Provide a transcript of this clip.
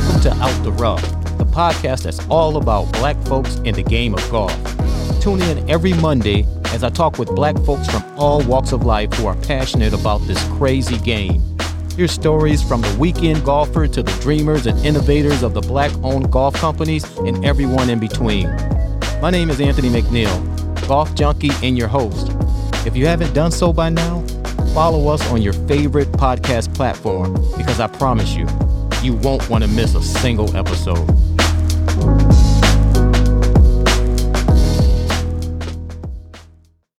Out the Rough, the podcast that's all about black folks in the game of golf. Tune in every Monday as I talk with black folks from all walks of life who are passionate about this crazy game. Hear stories from the weekend golfer to the dreamers and innovators of the black owned golf companies and everyone in between. My name is Anthony McNeil, golf junkie and your host. If you haven't done so by now, follow us on your favorite podcast platform because I promise you, you won't want to miss a single episode.